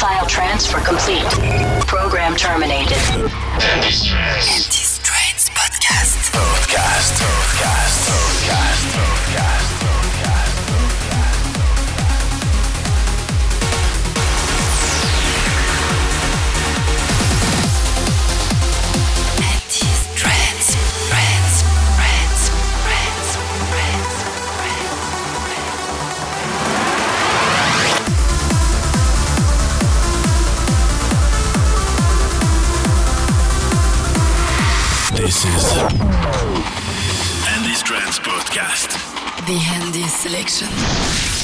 File transfer complete. Program terminated. Andy's Trance. Podcast. Podcast. Podcast. Podcast. Podcast. Podcast. The Handy Selection.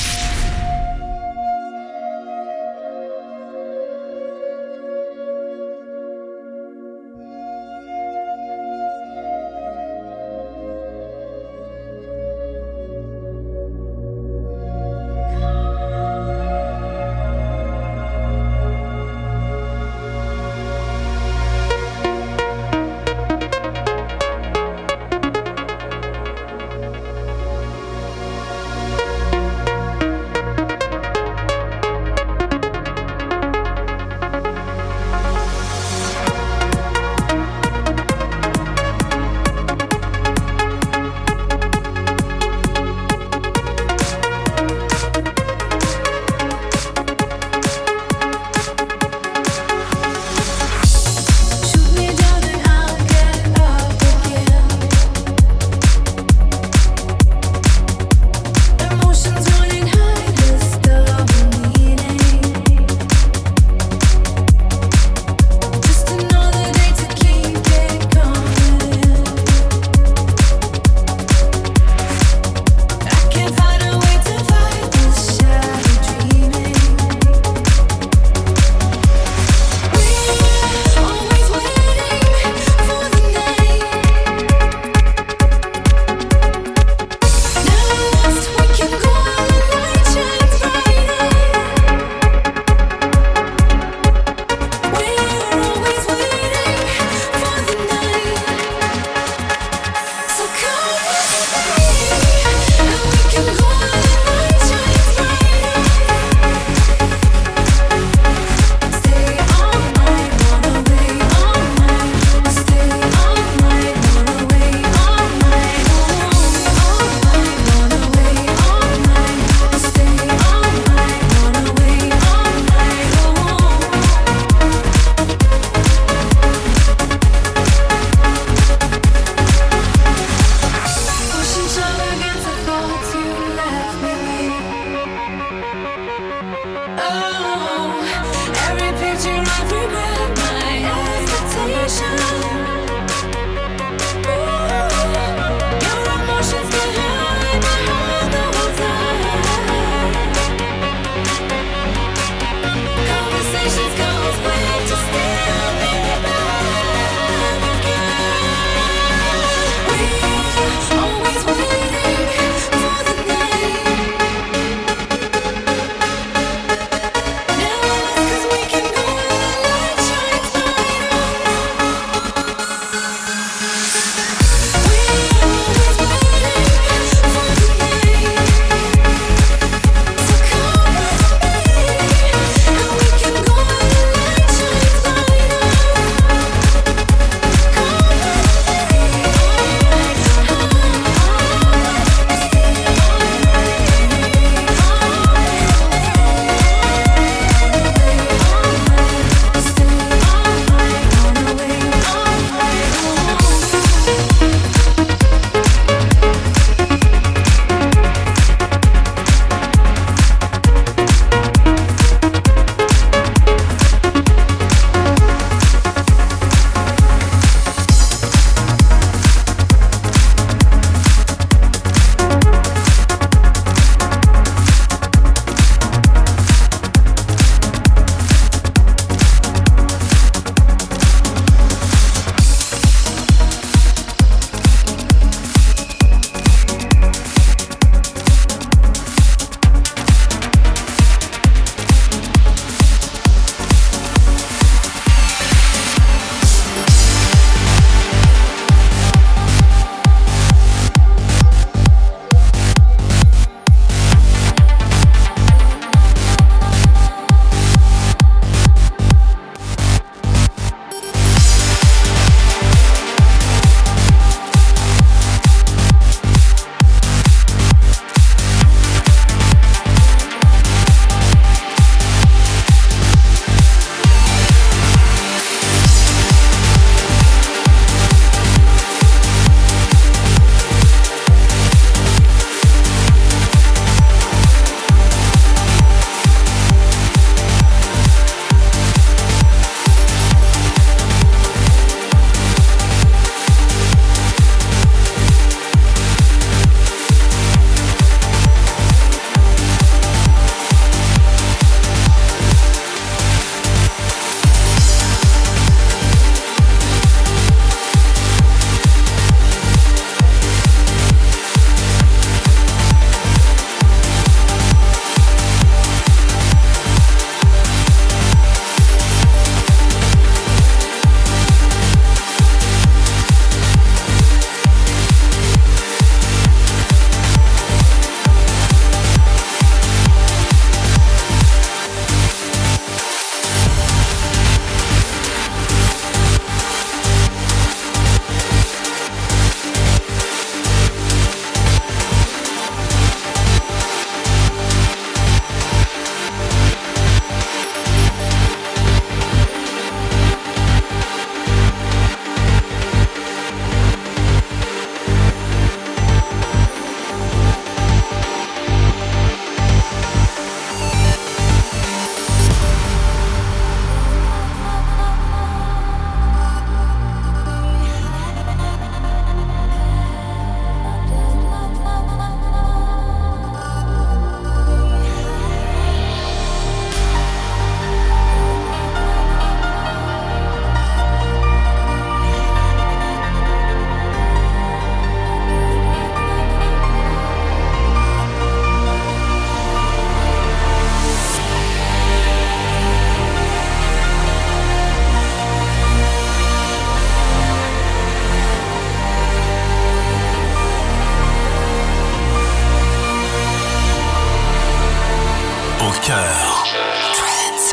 au cœur,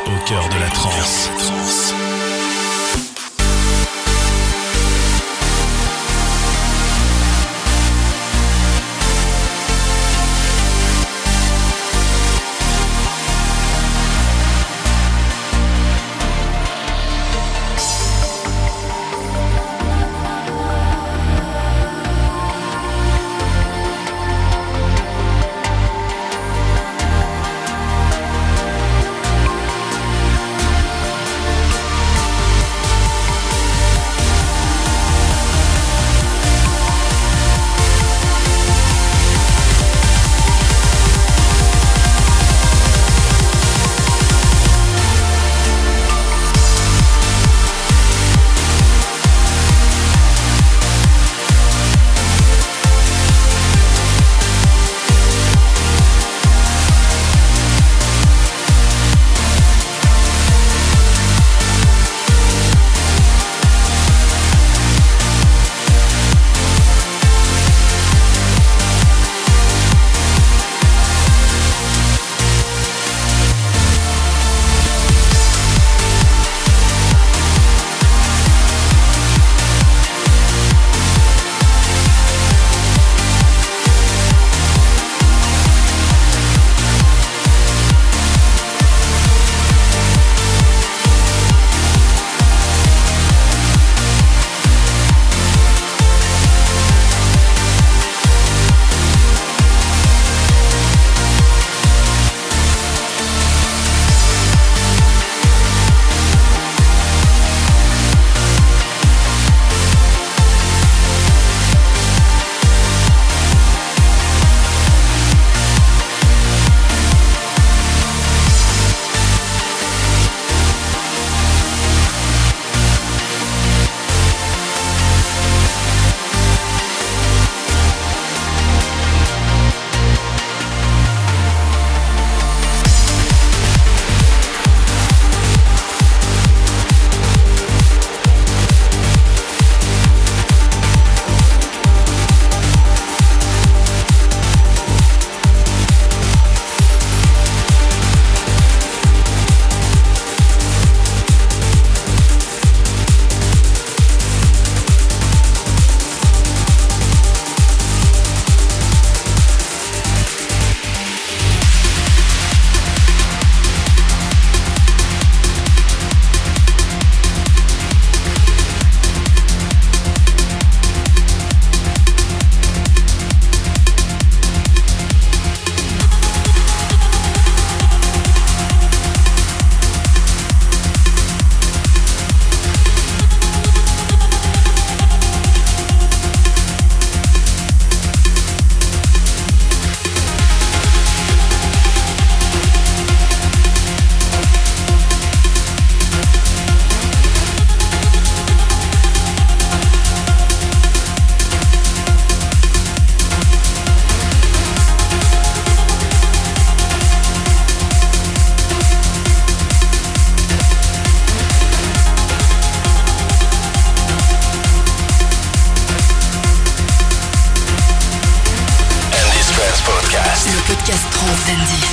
au cœur de la trance. Trans d'Andy.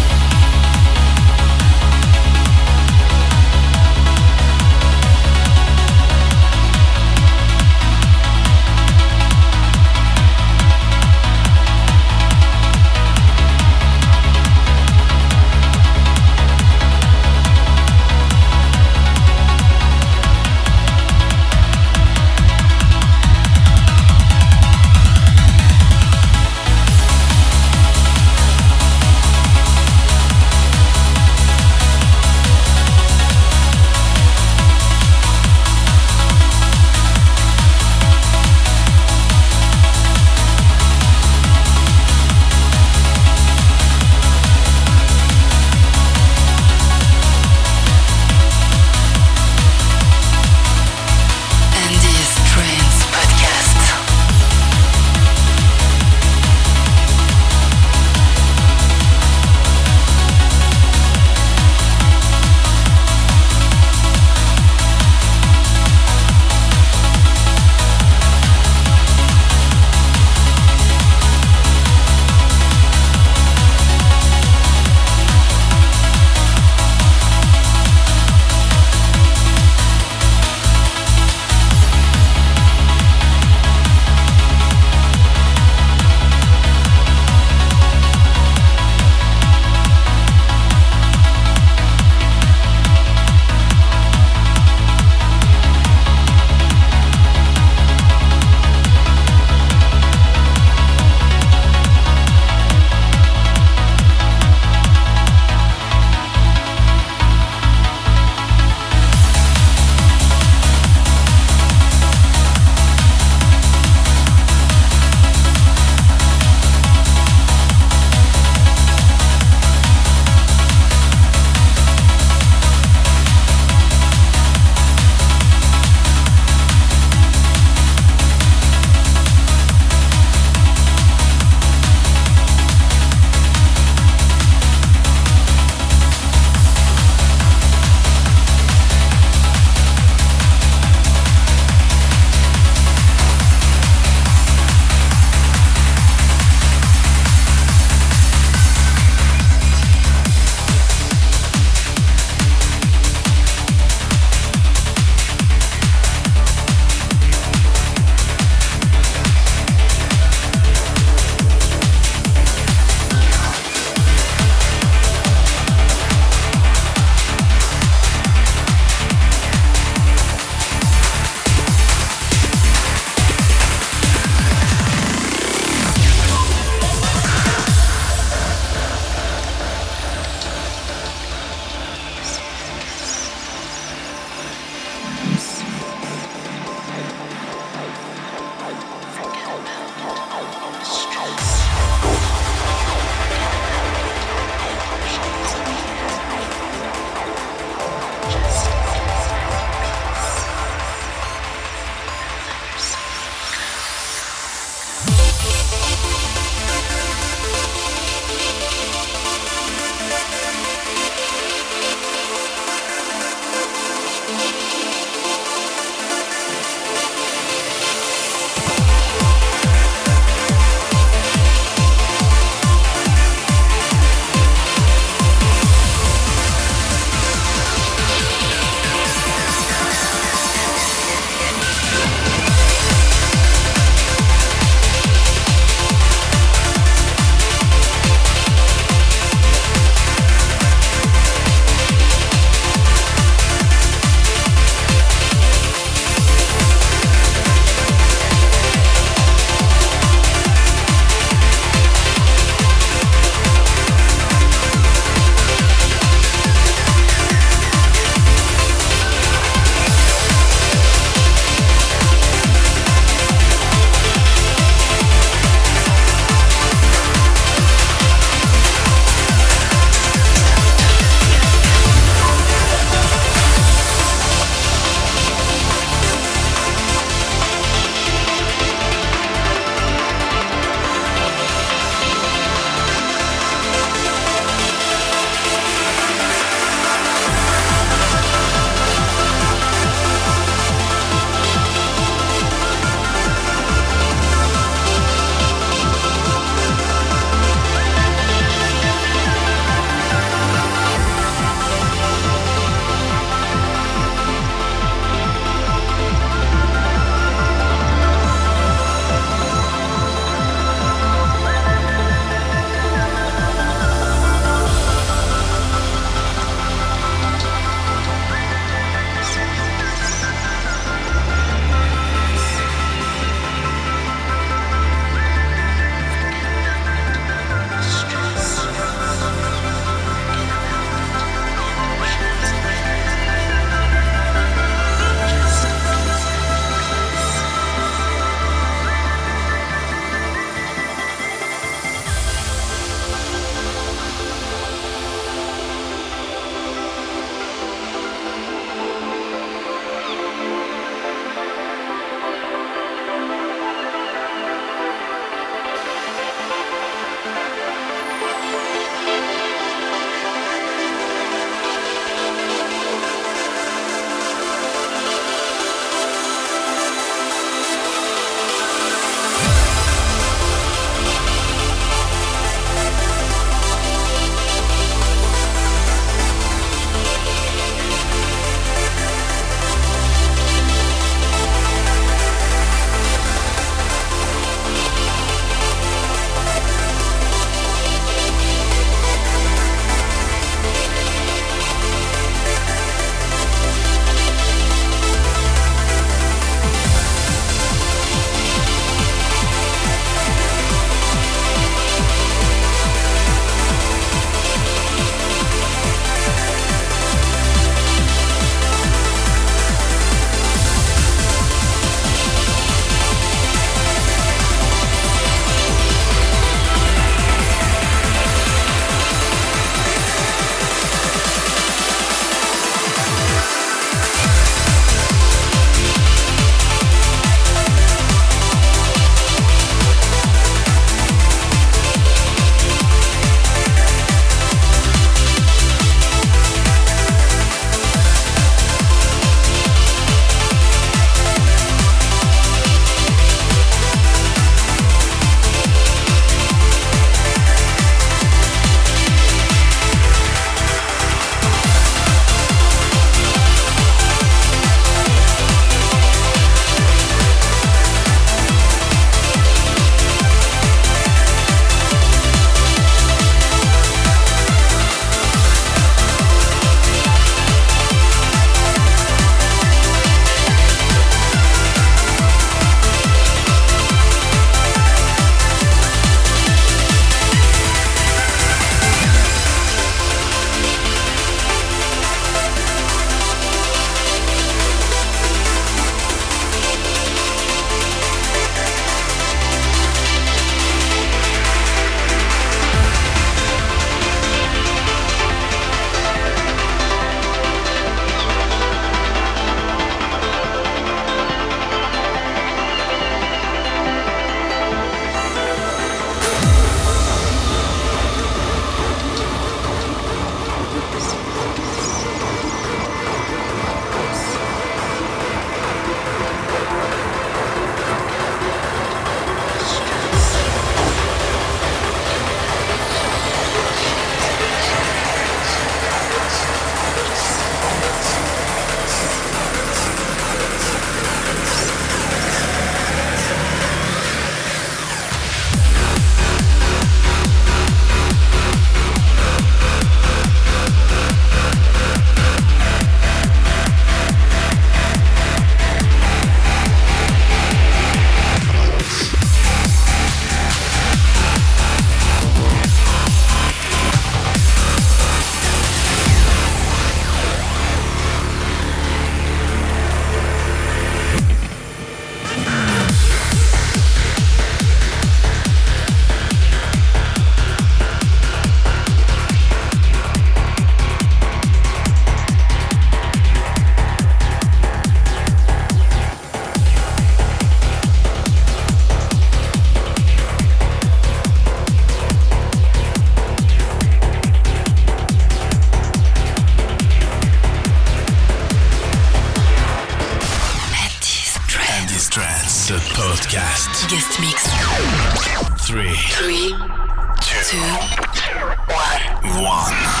two, one. One.